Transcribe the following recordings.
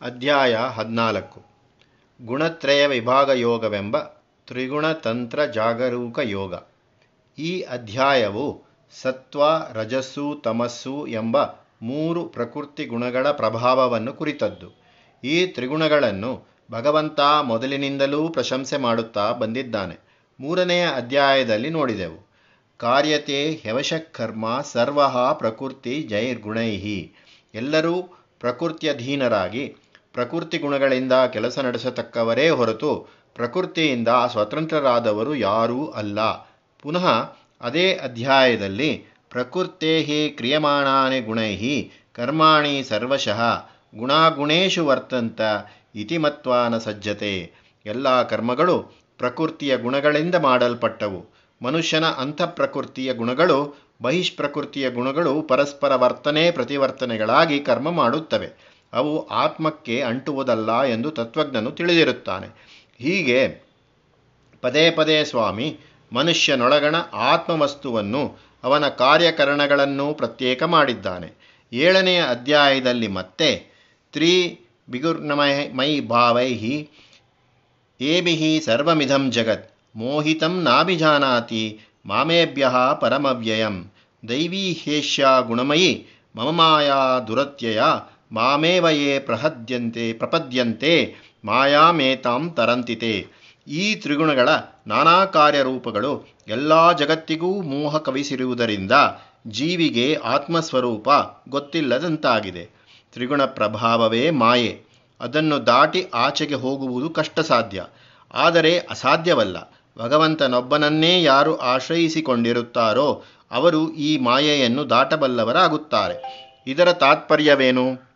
ಅಧ್ಯಾಯ ಹದಿನಾಲ್ಕು. ಗುಣತ್ರಯ ವಿಭಾಗ ಯೋಗವೆಂಬ ತ್ರಿಗುಣತಂತ್ರ ಜಾಗರೂಕ ಯೋಗ. ಈ ಅಧ್ಯಾಯವು ಸತ್ವ, ರಜಸ್ಸು, ತಮಸ್ಸು ಎಂಬ ಮೂರು ಪ್ರಕೃತಿ ಗುಣಗಳ ಪ್ರಭಾವವನ್ನು ಕುರಿತದ್ದು. ಈ ತ್ರಿಗುಣಗಳನ್ನು ಭಗವಂತ ಮೊದಲಿನಿಂದಲೂ ಪ್ರಶಂಸೆ ಮಾಡುತ್ತಾ ಬಂದಿದ್ದಾನೆ. ಮೂರನೆಯ ಅಧ್ಯಾಯದಲ್ಲಿ ನೋಡಿದೆವು. ಕಾರ್ಯತೆ ಹೆವಶಕರ್ಮ ಸರ್ವಹ ಪ್ರಕೃತಿ ಜೈರ್ಗುಣೈಹಿ. ಎಲ್ಲರೂ ಪ್ರಕೃತ್ಯಧೀನರಾಗಿ ಪ್ರಕೃತಿ ಗುಣಗಳಿಂದ ಕೆಲಸ ನಡೆಸತಕ್ಕವರೇ ಹೊರತು ಪ್ರಕೃತಿಯಿಂದ ಸ್ವತಂತ್ರರಾದವರು ಯಾರೂ ಅಲ್ಲ. ಪುನಃ ಅದೇ ಅಧ್ಯಾಯದಲ್ಲಿ ಪ್ರಕೃತೇ ಕ್ರಿಯಮಾಣಾನೆ ಗುಣೈಹಿ ಕರ್ಮಾಣಿ ಸರ್ವಶಃ ಗುಣಾಗುಣೇಶು ವರ್ತಂತ ಇತಿಮತ್ವಾನ ಸಜ್ಜತೆ. ಎಲ್ಲ ಕರ್ಮಗಳು ಪ್ರಕೃತಿಯ ಗುಣಗಳಿಂದ ಮಾಡಲ್ಪಟ್ಟವು. ಮನುಷ್ಯನ ಅಂತಃಪ್ರಕೃತಿಯ ಗುಣಗಳು, ಬಹಿಷ್ಪ್ರಕೃತಿಯ ಗುಣಗಳು ಪರಸ್ಪರ ವರ್ತನೆ ಪ್ರತಿವರ್ತನೆಗಳಾಗಿ ಕರ್ಮ ಮಾಡುತ್ತವೆ. ಅವು ಆತ್ಮಕ್ಕೆ ಅಂಟುವುದಲ್ಲ ಎಂದು ತತ್ವಜ್ಞನು ತಿಳಿದಿರುತ್ತಾನೆ. ಹೀಗೆ ಪದೇ ಪದೇ ಸ್ವಾಮಿ, ಮನುಷ್ಯನೊಳಗಣ ಆತ್ಮವಸ್ತುವನ್ನು ಅವನ ಕಾರ್ಯಕರಣಗಳನ್ನು ಪ್ರತ್ಯೇಕ ಮಾಡಿದ್ದಾನೆ. ಏಳನೆಯ ಅಧ್ಯಾಯದಲ್ಲಿ ಮತ್ತೆ, ತ್ರೀ ಬಿಗುರ್ನಮಯ ಮೈ ಭಾವೈ ಏಭಿ ಸರ್ವಮಿಧಂ ಜಗತ್, ಮೋಹಿತಂ ನಾಭಿಜಾನಾತಿ, ಮಾಮೇಭ್ಯ ಪರಮವ್ಯಯಂ ದೈವಿ ಹೇಷ್ಯ ಗುಣಮಯಿ, ಮಮ ಮಾಯಾ ದುರತ್ಯಯ ಮಾಮೇವ ಯೇ ಪ್ರಹದ್ಯಂತೆ, ಪ್ರಪದ್ಯಂತೆ, ಮಾಯಾಮೇತಾಂ ತರಂತಿತೆ. ಈ ತ್ರಿಗುಣಗಳ ನಾನಾ ಕಾರ್ಯರೂಪಗಳು ಎಲ್ಲ ಜಗತ್ತಿಗೂ ಮೋಹ ಕವಿಸಿರುವುದರಿಂದ ಜೀವಿಗೆ ಆತ್ಮಸ್ವರೂಪ ಗೊತ್ತಿಲ್ಲದಂತಾಗಿದೆ. ತ್ರಿಗುಣ ಪ್ರಭಾವವೇ ಮಾಯೆ. ಅದನ್ನು ದಾಟಿ ಆಚೆಗೆ ಹೋಗುವುದು ಕಷ್ಟ ಸಾಧ್ಯ ಆದರೆ ಅಸಾಧ್ಯವಲ್ಲ. ಭಗವಂತನೊಬ್ಬನನ್ನೇ ಯಾರು ಆಶ್ರಯಿಸಿಕೊಂಡಿರುತ್ತಾರೋ ಅವರು ಈ ಮಾಯೆಯನ್ನು ದಾಟಬಲ್ಲವರಾಗುತ್ತಾರೆ. ಇದರ ತಾತ್ಪರ್ಯವೇನು?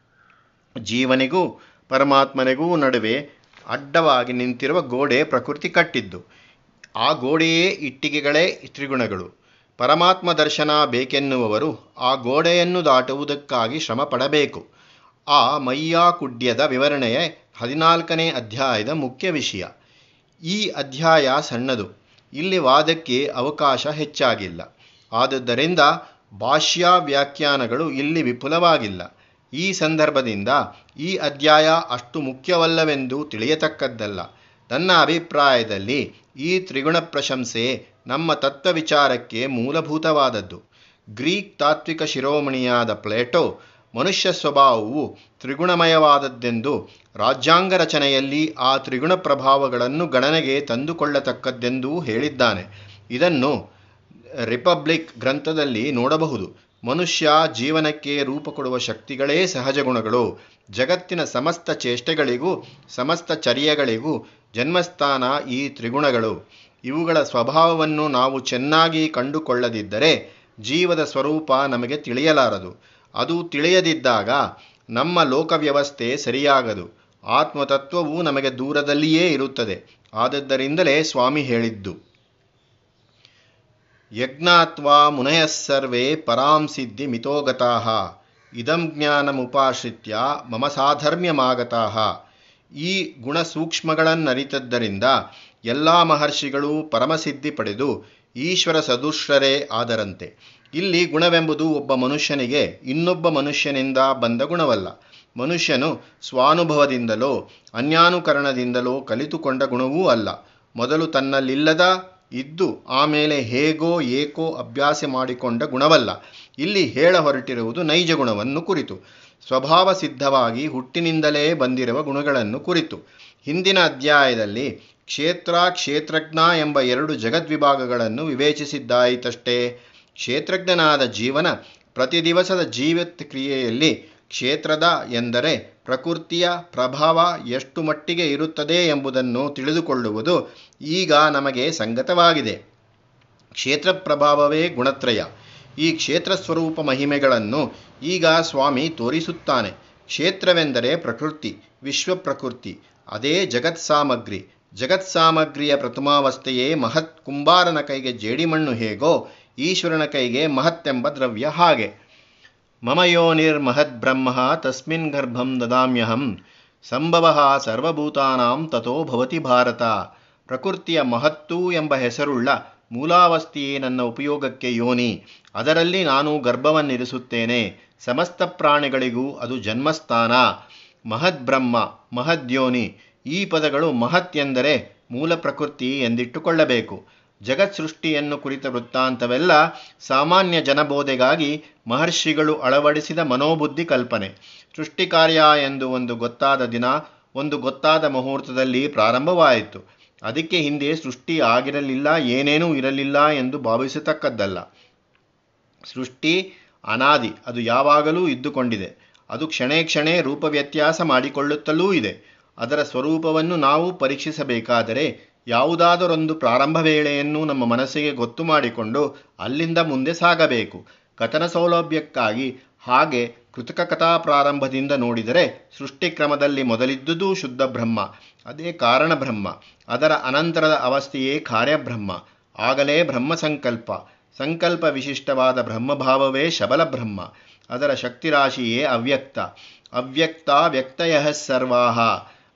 ಜೀವನಿಗೂ, ಪರಮಾತ್ಮನಿಗೂ ನಡುವೆ ಅಡ್ಡವಾಗಿ ನಿಂತಿರುವ ಗೋಡೆ ಪ್ರಕೃತಿ ಕಟ್ಟಿದ್ದು. ಆ ಗೋಡೆಯೇ ಇಟ್ಟಿಗೆಗಳೇ ತ್ರಿಗುಣಗಳು. ಪರಮಾತ್ಮ ದರ್ಶನ ಬೇಕೆನ್ನುವವರು ಆ ಗೋಡೆಯನ್ನು ದಾಟುವುದಕ್ಕಾಗಿ ಶ್ರಮ ಪಡಬೇಕು ಆ ಮಯ್ಯಾಕುಡ್ಯದ ವಿವರಣೆಯೇ ಹದಿನಾಲ್ಕನೇ ಅಧ್ಯಾಯದ ಮುಖ್ಯ ವಿಷಯ. ಈ ಅಧ್ಯಾಯ ಸಣ್ಣದು. ಇಲ್ಲಿ ವಾದಕ್ಕೆ ಅವಕಾಶ ಹೆಚ್ಚಾಗಿಲ್ಲ. ಆದುದರಿಂದ ಭಾಷ್ಯ ವ್ಯಾಖ್ಯಾನಗಳು ಇಲ್ಲಿ ವಿಪುಲವಾಗಿಲ್ಲ. ಈ ಸಂದರ್ಭದಿಂದ ಈ ಅಧ್ಯಾಯ ಅಷ್ಟು ಮುಖ್ಯವಲ್ಲವೆಂದು ತಿಳಿಯತಕ್ಕದ್ದಲ್ಲ. ನನ್ನ ಅಭಿಪ್ರಾಯದಲ್ಲಿ ಈ ತ್ರಿಗುಣ ಪ್ರಶಂಸೆ ನಮ್ಮ ತತ್ವ ವಿಚಾರಕ್ಕೆ ಮೂಲಭೂತವಾದದ್ದು. ಗ್ರೀಕ್ ತಾತ್ವಿಕ ಶಿರೋಮಣಿಯಾದ ಪ್ಲೇಟೋ, ಮನುಷ್ಯ ಸ್ವಭಾವವು ತ್ರಿಗುಣಮಯವಾದದ್ದೆಂದು ರಾಜ್ಯಾಂಗ ರಚನೆಯಲ್ಲಿ ಆ ತ್ರಿಗುಣ ಪ್ರಭಾವಗಳನ್ನು ಗಣನೆಗೆ ತಂದುಕೊಳ್ಳತಕ್ಕದ್ದೆಂದೂ ಹೇಳಿದ್ದಾನೆ. ಇದನ್ನು ರಿಪಬ್ಲಿಕ್ ಗ್ರಂಥದಲ್ಲಿ ನೋಡಬಹುದು. ಮನುಷ್ಯ ಜೀವನಕ್ಕೆ ರೂಪ ಕೊಡುವ ಶಕ್ತಿಗಳೇ ಸಹಜ ಗುಣಗಳು. ಜಗತ್ತಿನ ಸಮಸ್ತ ಚೇಷ್ಟೆಗಳಿಗೂ, ಸಮಸ್ತ ಚರ್ಯಗಳಿಗೂ ಜನ್ಮಸ್ಥಾನ ಈ ತ್ರಿಗುಣಗಳು. ಇವುಗಳ ಸ್ವಭಾವವನ್ನು ನಾವು ಚೆನ್ನಾಗಿ ಕಂಡುಕೊಳ್ಳದಿದ್ದರೆ ಜೀವದ ಸ್ವರೂಪ ನಮಗೆ ತಿಳಿಯಲಾರದು. ಅದು ತಿಳಿಯದಿದ್ದಾಗ ನಮ್ಮ ಲೋಕವ್ಯವಸ್ಥೆ ಸರಿಯಾಗದು. ಆತ್ಮತತ್ವವು ನಮಗೆ ದೂರದಲ್ಲಿಯೇ ಇರುತ್ತದೆ. ಆದದ್ದರಿಂದಲೇ ಸ್ವಾಮಿ ಹೇಳಿದ್ದು. ಯಜ್ಞಾತ್ವಾ ಮುನಯಸ್ಸರ್ವೇ ಪರಾಂ ಸಿದ್ಧಿ ಮಿತೋಗತಾ. ಇದಂ ಜ್ಞಾನಮುಪಾಶ್ರಿತ್ಯ ಮಮ ಸಾಧರ್ಮ್ಯಮಾಗತಾ. ಈ ಗುಣ ಸೂಕ್ಷ್ಮಗಳನ್ನರಿತದ್ದರಿಂದ ಎಲ್ಲ ಮಹರ್ಷಿಗಳು ಪರಮಸಿದ್ಧಿ ಪಡೆದು ಈಶ್ವರ ಸದುಷ್ರರೇ ಆದರಂತೆ. ಇಲ್ಲಿ ಗುಣವೆಂಬುದು ಒಬ್ಬ ಮನುಷ್ಯನಿಗೆ ಇನ್ನೊಬ್ಬ ಮನುಷ್ಯನಿಂದ ಬಂದ ಗುಣವಲ್ಲ. ಮನುಷ್ಯನು ಸ್ವಾನುಭವದಿಂದಲೋ, ಅನ್ಯಾನುಕರಣದಿಂದಲೋ ಕಲಿತುಕೊಂಡ ಗುಣವೂ ಅಲ್ಲ. ಮೊದಲು ತನ್ನಲ್ಲಿಲ್ಲದ ಇದ್ದು ಆಮೇಲೆ ಹೇಗೋ ಏಕೋ ಅಭ್ಯಾಸ ಮಾಡಿಕೊಂಡ ಗುಣವಲ್ಲ. ಇಲ್ಲಿ ಹೇಳ ಹೊರಟಿರುವುದು ನೈಜ ಗುಣವನ್ನು ಕುರಿತು. ಸ್ವಭಾವ ಸಿದ್ಧವಾಗಿ ಹುಟ್ಟಿನಿಂದಲೇ ಬಂದಿರುವ ಗುಣಗಳನ್ನು ಕುರಿತು. ಹಿಂದಿನ ಅಧ್ಯಾಯದಲ್ಲಿ ಕ್ಷೇತ್ರ, ಕ್ಷೇತ್ರಜ್ಞ ಎಂಬ ಎರಡು ಜಗದ್ವಿಭಾಗಗಳನ್ನು ವಿವೇಚಿಸಿದ್ದಾಯಿತಷ್ಟೇ. ಕ್ಷೇತ್ರಜ್ಞನಾದ ಜೀವನ ಪ್ರತಿ ದಿವಸದ ಜೀವಿತ ಕ್ರಿಯೆಯಲ್ಲಿ ಕ್ಷೇತ್ರದ ಎಂದರೆ ಪ್ರಕೃತಿಯ ಪ್ರಭಾವ ಎಷ್ಟು ಮಟ್ಟಿಗೆ ಇರುತ್ತದೆ ಎಂಬುದನ್ನು ತಿಳಿದುಕೊಳ್ಳುವುದು ಈಗ ನಮಗೆ ಸಂಗತವಾಗಿದೆ. ಕ್ಷೇತ್ರ ಪ್ರಭಾವವೇ ಗುಣತ್ರಯ. ಈ ಕ್ಷೇತ್ರ ಸ್ವರೂಪ ಮಹಿಮೆಗಳನ್ನು ಈಗ ಸ್ವಾಮಿ ತೋರಿಸುತ್ತಾನೆ. ಕ್ಷೇತ್ರವೆಂದರೆ ಪ್ರಕೃತಿ, ವಿಶ್ವ ಪ್ರಕೃತಿ, ಅದೇ ಜಗತ್ ಸಾಮಗ್ರಿ. ಜಗತ್ ಸಾಮಗ್ರಿಯ ಪ್ರಥಮಾವಸ್ಥೆಯೇ ಮಹತ್ ಕುಂಬಾರನ ಕೈಗೆ ಜೇಡಿಮಣ್ಣು ಹೇಗೋ ಈಶ್ವರನ ಕೈಗೆ ಮಹತ್ತೆಂಬ ದ್ರವ್ಯ ಹಾಗೆ. ಮಮ ಯೋನಿರ್ಮಹದ್ಬ್ರಹ್ಮ ತಸ್ಮಿನ್ ಗರ್ಭಂ ದದಾಮ್ಯಹಂ ಸಂಭವ ಸರ್ವಭೂತಾನಾಂ ತಥೋ ಭವತಿ ಭಾರತ ಪ್ರಕೃತಿಯ ಮಹತ್ತು ಎಂಬ ಹೆಸರುಳ್ಳ ಮೂಲಾವಸ್ಥೆಯೇ ನನ್ನ ಉಪಯೋಗಕ್ಕೆ ಯೋನಿ। ಅದರಲ್ಲಿ ನಾನು ಗರ್ಭವನ್ನಿರಿಸುತ್ತೇನೆ। ಸಮಸ್ತ ಪ್ರಾಣಿಗಳಿಗೂ ಅದು ಜನ್ಮಸ್ಥಾನ। ಮಹದ್ಬ್ರಹ್ಮ, ಮಹದ್ಯೋನಿ, ಈ ಪದಗಳು ಮಹತ್ ಎಂದರೆ ಮೂಲ ಪ್ರಕೃತಿ ಎಂದಿಟ್ಟುಕೊಳ್ಳಬೇಕು। ಜಗತ್ ಸೃಷ್ಟಿಯನ್ನು ಕುರಿತ ವೃತ್ತಾಂತವೆಲ್ಲ ಸಾಮಾನ್ಯ ಜನಬೋಧೆಗಾಗಿ ಮಹರ್ಷಿಗಳು ಅಳವಡಿಸಿದ ಮನೋಬುದ್ಧಿ ಕಲ್ಪನೆ. ಸೃಷ್ಟಿಕಾರ್ಯ ಎಂದು ಒಂದು ಗೊತ್ತಾದ ದಿನ, ಒಂದು ಗೊತ್ತಾದ ಮುಹೂರ್ತದಲ್ಲಿ ಪ್ರಾರಂಭವಾಯಿತು. ಅದಕ್ಕೆ ಹಿಂದೆ ಸೃಷ್ಟಿ ಆಗಿರಲಿಲ್ಲ, ಏನೇನೂ ಇರಲಿಲ್ಲ ಎಂದು ಭಾವಿಸತಕ್ಕದ್ದಲ್ಲ. ಸೃಷ್ಟಿ ಅನಾದಿ, ಅದು ಯಾವಾಗಲೂ ಇದ್ದುಕೊಂಡಿದೆ. ಅದು ಕ್ಷಣೇ ಕ್ಷಣೇ ರೂಪ ವ್ಯತ್ಯಾಸ ಮಾಡಿಕೊಳ್ಳುತ್ತಲೂ ಇದೆ. ಅದರ ಸ್ವರೂಪವನ್ನು ನಾವು ಪರೀಕ್ಷಿಸಬೇಕಾದರೆ ಯಾವುದಾದರೊಂದು ಪ್ರಾರಂಭ ವೇಳೆಯನ್ನು ನಮ್ಮ ಮನಸ್ಸಿಗೆ ಗೊತ್ತು ಮಾಡಿಕೊಂಡು ಅಲ್ಲಿಂದ ಮುಂದೆ ಸಾಗಬೇಕು. ಕಥನ ಸೌಲಭ್ಯಕ್ಕಾಗಿ ಹಾಗೆ ಕೃತಕ ಕಥಾ ಪ್ರಾರಂಭದಿಂದ ನೋಡಿದರೆ ಸೃಷ್ಟಿಕ್ರಮದಲ್ಲಿ ಮೊದಲಿದ್ದುದು ಶುದ್ಧ ಬ್ರಹ್ಮ, ಅದೇ ಕಾರಣ ಬ್ರಹ್ಮ, ಅದರ ಅನಂತರದ ಅವಸ್ಥೆಯೇ ಕಾರ್ಯಬ್ರಹ್ಮ ಆಗಲೇ ಬ್ರಹ್ಮ ಸಂಕಲ್ಪ ಸಂಕಲ್ಪ ವಿಶಿಷ್ಟವಾದ ಬ್ರಹ್ಮಭಾವವೇ ಶಬಲ ಬ್ರಹ್ಮ, ಅದರ ಶಕ್ತಿರಾಶಿಯೇ ಅವ್ಯಕ್ತ ಅವ್ಯಕ್ತ ವ್ಯಕ್ತಯಃ ಸರ್ವಾಹ.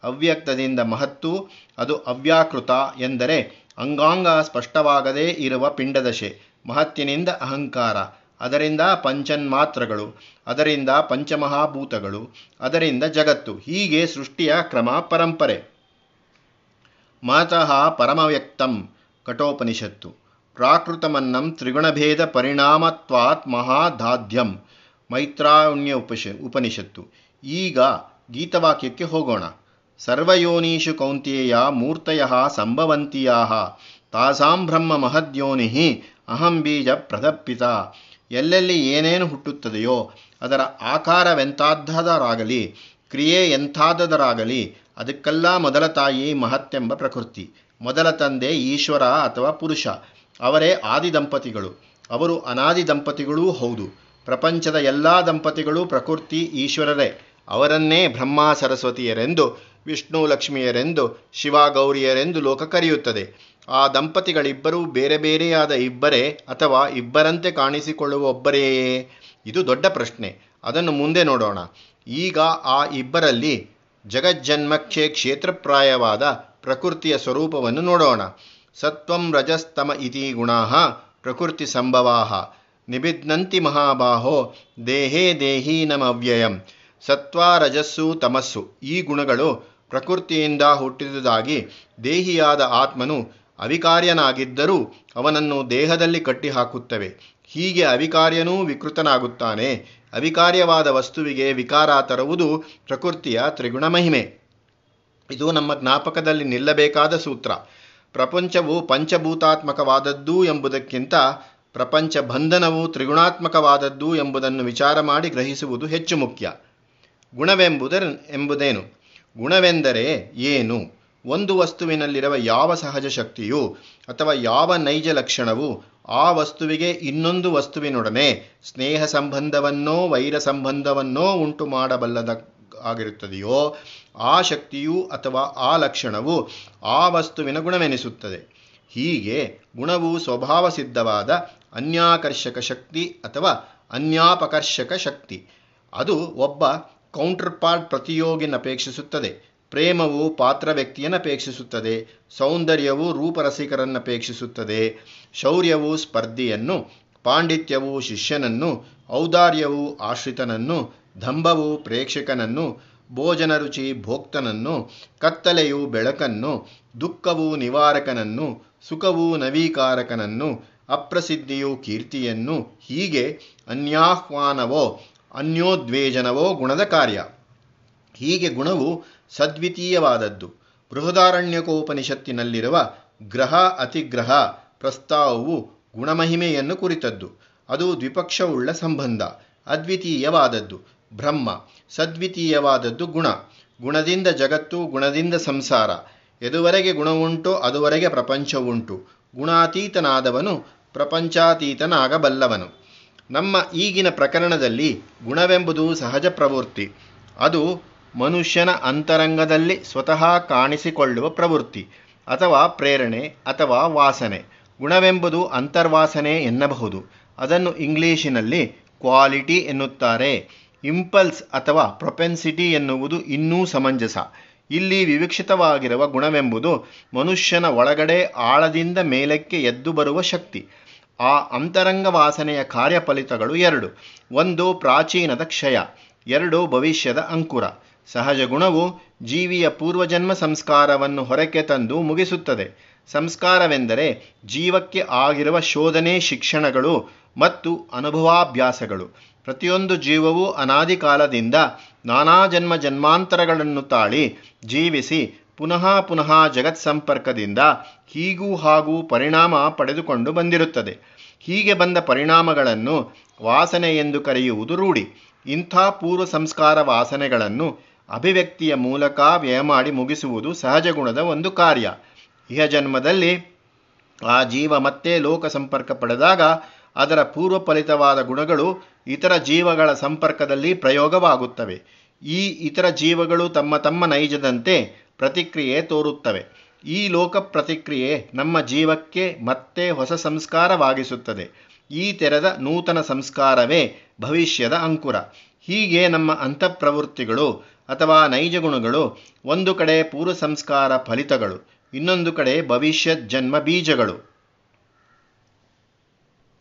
ಅವ್ಯಕ್ತದಿಂದ ಮಹತ್ತು, ಅದು ಅವ್ಯಾಕೃತ ಎಂದರೆ ಅಂಗಾಂಗ ಸ್ಪಷ್ಟವಾಗದೇ ಇರುವ ಪಿಂಡದಶೆ, ಮಹತ್ತಿನಿಂದ ಅಹಂಕಾರ, ಅದರಿಂದ ಪಂಚನ್ಮಾತ್ರಗಳು, ಅದರಿಂದ ಪಂಚಮಹಾಭೂತಗಳು, ಅದರಿಂದ ಜಗತ್ತು, ಹೀಗೆ ಸೃಷ್ಟಿಯ ಕ್ರಮ ಪರಂಪರೆ. ಮಾತಃ ಪರಮವ್ಯಕ್ತಂ ಕಠೋಪನಿಷತ್ತು, ಪ್ರಾಕೃತಮನ್ನಂ ತ್ರಿಗುಣಭೇದ ಪರಿಣಾಮತ್ವಾತ್ ಮಹಾದಾಧ್ಯಂ ಮೈತ್ರಾಣ್ಯ ಉಪಶ, ಉಪನಿಷತ್ತು. ಈಗ ಗೀತವಾಕ್ಯಕ್ಕೆ ಹೋಗೋಣ. ಸರ್ವಯೋನೀಷು ಕೌಂತ್ಯೇಯ ಮೂರ್ತಯ ಸಂಭವಂತಿಯಾ ತಾಸಾಂ ಬ್ರಹ್ಮ ಮಹದ್ಯೋನಿ ಅಹಂ ಬೀಜ ಪ್ರದಪ್ಪಿತ. ಎಲ್ಲೆಲ್ಲಿ ಏನೇನು ಹುಟ್ಟುತ್ತದೆಯೋ ಅದರ ಆಕಾರವೆಂಥಾದ್ದದರಾಗಲಿ ಕ್ರಿಯೆ ಎಂಥಾದದರಾಗಲಿ, ಅದಕ್ಕೆಲ್ಲ ಮೊದಲ ತಾಯಿ ಮಹತ್ತೆಂಬ ಪ್ರಕೃತಿ. ಮೊದಲ ತಂದೆ ಈಶ್ವರ ಅಥವಾ ಪುರುಷ. ಅವರೇ ಆದಿ ದಂಪತಿಗಳು. ಅವರು ಅನಾದಿ ದಂಪತಿಗಳೂ ಹೌದು. ಪ್ರಪಂಚದ ಎಲ್ಲ ದಂಪತಿಗಳು ಪ್ರಕೃತಿ ಈಶ್ವರರೇ. ಅವರನ್ನೇ ಬ್ರಹ್ಮ ಸರಸ್ವತಿಯರೆಂದು ವಿಷ್ಣು ಲಕ್ಷ್ಮಿಯರೆಂದು ಶಿವ ಗೌರಿಯರೆಂದು ಲೋಕ ಕರೆಯುತ್ತದೆ. ಆ ದಂಪತಿಗಳಿಬ್ಬರೂ ಬೇರೆ ಬೇರೆಯಾದ ಇಬ್ಬರೇ ಅಥವಾ ಇಬ್ಬರಂತೆ ಕಾಣಿಸಿಕೊಳ್ಳುವ ಒಬ್ಬರೇ ಇದು ದೊಡ್ಡ ಪ್ರಶ್ನೆ. ಅದನ್ನು ಮುಂದೆ ನೋಡೋಣ. ಈಗ ಆ ಇಬ್ಬರಲ್ಲಿ ಜಗಜ್ಜನ್ಮಕ್ಕೆ ಕ್ಷೇತ್ರಪ್ರಾಯವಾದ ಪ್ರಕೃತಿಯ ಸ್ವರೂಪವನ್ನು ನೋಡೋಣ. ಸತ್ವಂ ರಜಸ್ತಮ ಇತಿ ಗುಣಾ ಪ್ರಕೃತಿ ಸಂಭವಾಹ ನಿಬಿದ್ನಂತಿ ಮಹಾಬಾಹೋ ದೇಹೇ ದೇಹೀನಮವ್ಯಯಂ. ಸತ್ವ ರಜಸ್ಸು ತಮಸ್ಸು. ಈ ಗುಣಗಳು ಪ್ರಕೃತಿಯಿಂದ ಹುಟ್ಟಿದುದಾಗಿ ದೇಹಿಯಾದ ಆತ್ಮನು ಅವಿಕಾರ್ಯನಾಗಿದ್ದರೂ ಅವನನ್ನು ದೇಹದಲ್ಲಿ ಕಟ್ಟಿಹಾಕುತ್ತವೆ. ಹೀಗೆ ಅವಿಕಾರ್ಯನೂ ವಿಕೃತನಾಗುತ್ತಾನೆ. ಅವಿಕಾರ್ಯವಾದ ವಸ್ತುವಿಗೆ ವಿಕಾರ ತರುವುದು ಪ್ರಕೃತಿಯ ತ್ರಿಗುಣ ಮಹಿಮೆ ಇದು ನಮ್ಮ ಜ್ಞಾಪಕದಲ್ಲಿ ನಿಲ್ಲಬೇಕಾದ ಸೂತ್ರ. ಪ್ರಪಂಚವು ಪಂಚಭೂತಾತ್ಮಕವಾದದ್ದು ಎಂಬುದಕ್ಕಿಂತ ಪ್ರಪಂಚ ಬಂಧನವು ತ್ರಿಗುಣಾತ್ಮಕವಾದದ್ದು ಎಂಬುದನ್ನು ವಿಚಾರ ಮಾಡಿ ಗ್ರಹಿಸುವುದು ಹೆಚ್ಚು ಮುಖ್ಯ. ಗುಣವೆಂಬುದರ ಎಂಬುದೇನು? ಗುಣವೆಂದರೆ ಏನು? ಒಂದು ವಸ್ತುವಿನಲ್ಲಿರುವ ಯಾವ ಸಹಜ ಶಕ್ತಿಯು ಅಥವಾ ಯಾವ ನೈಜ ಲಕ್ಷಣವು ಆ ವಸ್ತುವಿಗೆ ಇನ್ನೊಂದು ವಸ್ತುವಿನೊಡನೆ ಸ್ನೇಹ ಸಂಬಂಧವನ್ನೋ, ವೈರ ಸಂಬಂಧವನ್ನೋ ಉಂಟು ಮಾಡಬಲ್ಲದ ಆಗಿರುತ್ತದೆಯೋ, ಆ ಶಕ್ತಿಯು ಅಥವಾ ಆ ಲಕ್ಷಣವು ಆ ವಸ್ತುವಿನ ಗುಣವೆನಿಸುತ್ತದೆ. ಹೀಗೆ ಗುಣವು ಸ್ವಭಾವ ಸಿದ್ಧವಾದ ಅನ್ಯಾಕರ್ಷಕ ಶಕ್ತಿ ಅಥವಾ ಅನ್ಯಾಪಕರ್ಷಕ ಶಕ್ತಿ. ಅದು ಒಬ್ಬ ಕೌಂಟರ್ ಪಾರ್ಟ್ ಪ್ರತಿಯೋಗಿನಪೇಕ್ಷಿಸುತ್ತದೆ ಪ್ರೇಮವು ಪಾತ್ರ ವ್ಯಕ್ತಿಯನ್ನಪೇಕ್ಷಿಸುತ್ತದೆ ಸೌಂದರ್ಯವು ರೂಪರಸಿಕರನ್ನಪೇಕ್ಷಿಸುತ್ತದೆ ಶೌರ್ಯವು ಸ್ಪರ್ಧಿಯನ್ನು, ಪಾಂಡಿತ್ಯವು ಶಿಷ್ಯನನ್ನು, ಔದಾರ್ಯವು ಆಶ್ರಿತನನ್ನು ಧಂಭವು ಪ್ರೇಕ್ಷಕನನ್ನು, ಭೋಜನ ರುಚಿ ಭೋಕ್ತನನ್ನು, ಕತ್ತಲೆಯು ಬೆಳಕನ್ನು, ದುಃಖವು ನಿವಾರಕನನ್ನು, ಸುಖವು ನವೀಕಾರಕನನ್ನು, ಅಪ್ರಸಿದ್ಧಿಯು ಕೀರ್ತಿಯನ್ನು, ಹೀಗೆ ಅನ್ಯಾಹ್ವಾನವೋ ಅನ್ಯೋದ್ವೇಜನವೋ ಗುಣದ ಕಾರ್ಯ. ಹೀಗೆ ಗುಣವು ಸದ್ವಿತೀಯವಾದದ್ದು. ಬೃಹದಾರಣ್ಯಕೋಪನಿಷತ್ತಿನಲ್ಲಿರುವ ಗ್ರಹ ಅತಿಗ್ರಹ ಪ್ರಸ್ತಾವವು ಗುಣಮಹಿಮೆಯನ್ನು ಕುರಿತದ್ದು. ಅದು ದ್ವಿಪಕ್ಷವುಳ್ಳ ಸಂಬಂಧ, ಅದ್ವಿತೀಯವಾದದ್ದು. ಬ್ರಹ್ಮ, ಸದ್ವಿತೀಯವಾದದ್ದು ಗುಣ. ಗುಣದಿಂದ ಜಗತ್ತು, ಗುಣದಿಂದ ಸಂಸಾರ. ಎದುವರೆಗೆ ಗುಣವುಂಟು, ಅದುವರೆಗೆ ಪ್ರಪಂಚವುಂಟು. ಗುಣಾತೀತನಾದವನು ಪ್ರಪಂಚಾತೀತನಾಗಬಲ್ಲವನು. ನಮ್ಮ ಈಗಿನ ಪ್ರಕರಣದಲ್ಲಿ ಗುಣವೆಂಬುದು ಸಹಜ ಪ್ರವೃತ್ತಿ. ಅದು ಮನುಷ್ಯನ ಅಂತರಂಗದಲ್ಲಿ ಸ್ವತಃ ಕಾಣಿಸಿಕೊಳ್ಳುವ ಪ್ರವೃತ್ತಿ, ಅಥವಾ ಪ್ರೇರಣೆ, ಅಥವಾ ವಾಸನೆ. ಗುಣವೆಂಬುದು ಅಂತರ್ವಾಸನೆ ಎನ್ನಬಹುದು. ಅದನ್ನು ಇಂಗ್ಲಿಶಿನಲ್ಲಿ ಕ್ವಾಲಿಟಿ ಎನ್ನುತ್ತಾರೆ. ಇಂಪಲ್ಸ್ ಅಥವಾ ಪ್ರೊಪೆನ್ಸಿಟಿ ಎನ್ನುವುದು ಇನ್ನೂ ಸಮಂಜಸ. ಇಲ್ಲಿ ವಿವಕ್ಷಿತವಾಗಿರುವ ಗುಣವೆಂಬುದು ಮನುಷ್ಯನ ಒಳಗಡೆ ಆಳದಿಂದ ಮೇಲಕ್ಕೆ ಎದ್ದು ಬರುವ ಶಕ್ತಿ. ಆ ಅಂತರಂಗ ವಾಸನೆಯ ಕಾರ್ಯಫಲಿತಗಳು ಎರಡು. ಒಂದು, ಪ್ರಾಚೀನದ ಕ್ಷಯ. ಎರಡು, ಭವಿಷ್ಯದ ಅಂಕುರ. ಸಹಜ ಗುಣವು ಜೀವಿಯ ಪೂರ್ವಜನ್ಮ ಸಂಸ್ಕಾರವನ್ನು ಹೊರಕ್ಕೆ ತಂದು ಮುಗಿಸುತ್ತದೆ. ಸಂಸ್ಕಾರವೆಂದರೆ ಜೀವಕ್ಕೆ ಆಗಿರುವ ಶೋಧನೆ, ಶಿಕ್ಷಣಗಳು ಮತ್ತು ಅನುಭವಾಭ್ಯಾಸಗಳು. ಪ್ರತಿಯೊಂದು ಜೀವವೂ ಅನಾದಿ ಕಾಲದಿಂದ ನಾನಾ ಜನ್ಮ ಜನ್ಮಾಂತರಗಳನ್ನು ತಾಳಿ ಜೀವಿಸಿ ಪುನಃ ಪುನಃ ಜಗತ್ ಸಂಪರ್ಕದಿಂದ ಹೀಗೂ ಹಾಗೂ ಪರಿಣಾಮ ಪಡೆದುಕೊಂಡು ಬಂದಿರುತ್ತದೆ. ಹೀಗೆ ಬಂದ ಪರಿಣಾಮಗಳನ್ನು ವಾಸನೆ ಎಂದು ಕರೆಯುವುದು ರೂಢಿ. ಇಂಥ ಪೂರ್ವ ಸಂಸ್ಕಾರ ವಾಸನೆಗಳನ್ನು ಅಭಿವ್ಯಕ್ತಿಯ ಮೂಲಕ ವ್ಯಯ ಮಾಡಿ ಮುಗಿಸುವುದು ಸಹಜ ಗುಣದ ಒಂದು ಕಾರ್ಯ. ಇಹ ಜನ್ಮದಲ್ಲಿ ಆ ಜೀವ ಮತ್ತೆ ಲೋಕ ಸಂಪರ್ಕ ಪಡೆದಾಗ ಅದರ ಪೂರ್ವ ಫಲಿತವಾದ ಗುಣಗಳು ಇತರ ಜೀವಗಳ ಸಂಪರ್ಕದಲ್ಲಿ ಪ್ರಯೋಗವಾಗುತ್ತವೆ. ಈ ಇತರ ಜೀವಗಳು ತಮ್ಮ ತಮ್ಮ ನೈಜದಂತೆ ಪ್ರತಿಕ್ರಿಯೆ ತೋರುತ್ತವೆ. ಈ ಲೋಕ ಪ್ರತಿಕ್ರಿಯೆ ನಮ್ಮ ಜೀವಕ್ಕೆ ಮತ್ತೆ ಹೊಸ ಸಂಸ್ಕಾರವಾಗಿಸುತ್ತದೆ. ಈ ತೆರೆದ ನೂತನ ಸಂಸ್ಕಾರವೇ ಭವಿಷ್ಯದ ಅಂಕುರ. ಹೀಗೆ ನಮ್ಮ ಅಂತಃಪ್ರವೃತ್ತಿಗಳು ಅಥವಾ ನೈಜ ಗುಣಗಳು ಒಂದು ಕಡೆ ಪೂರ್ವ ಸಂಸ್ಕಾರ ಫಲಿತಗಳು, ಇನ್ನೊಂದು ಕಡೆ ಭವಿಷ್ಯತ್ ಜನ್ಮ ಬೀಜಗಳು.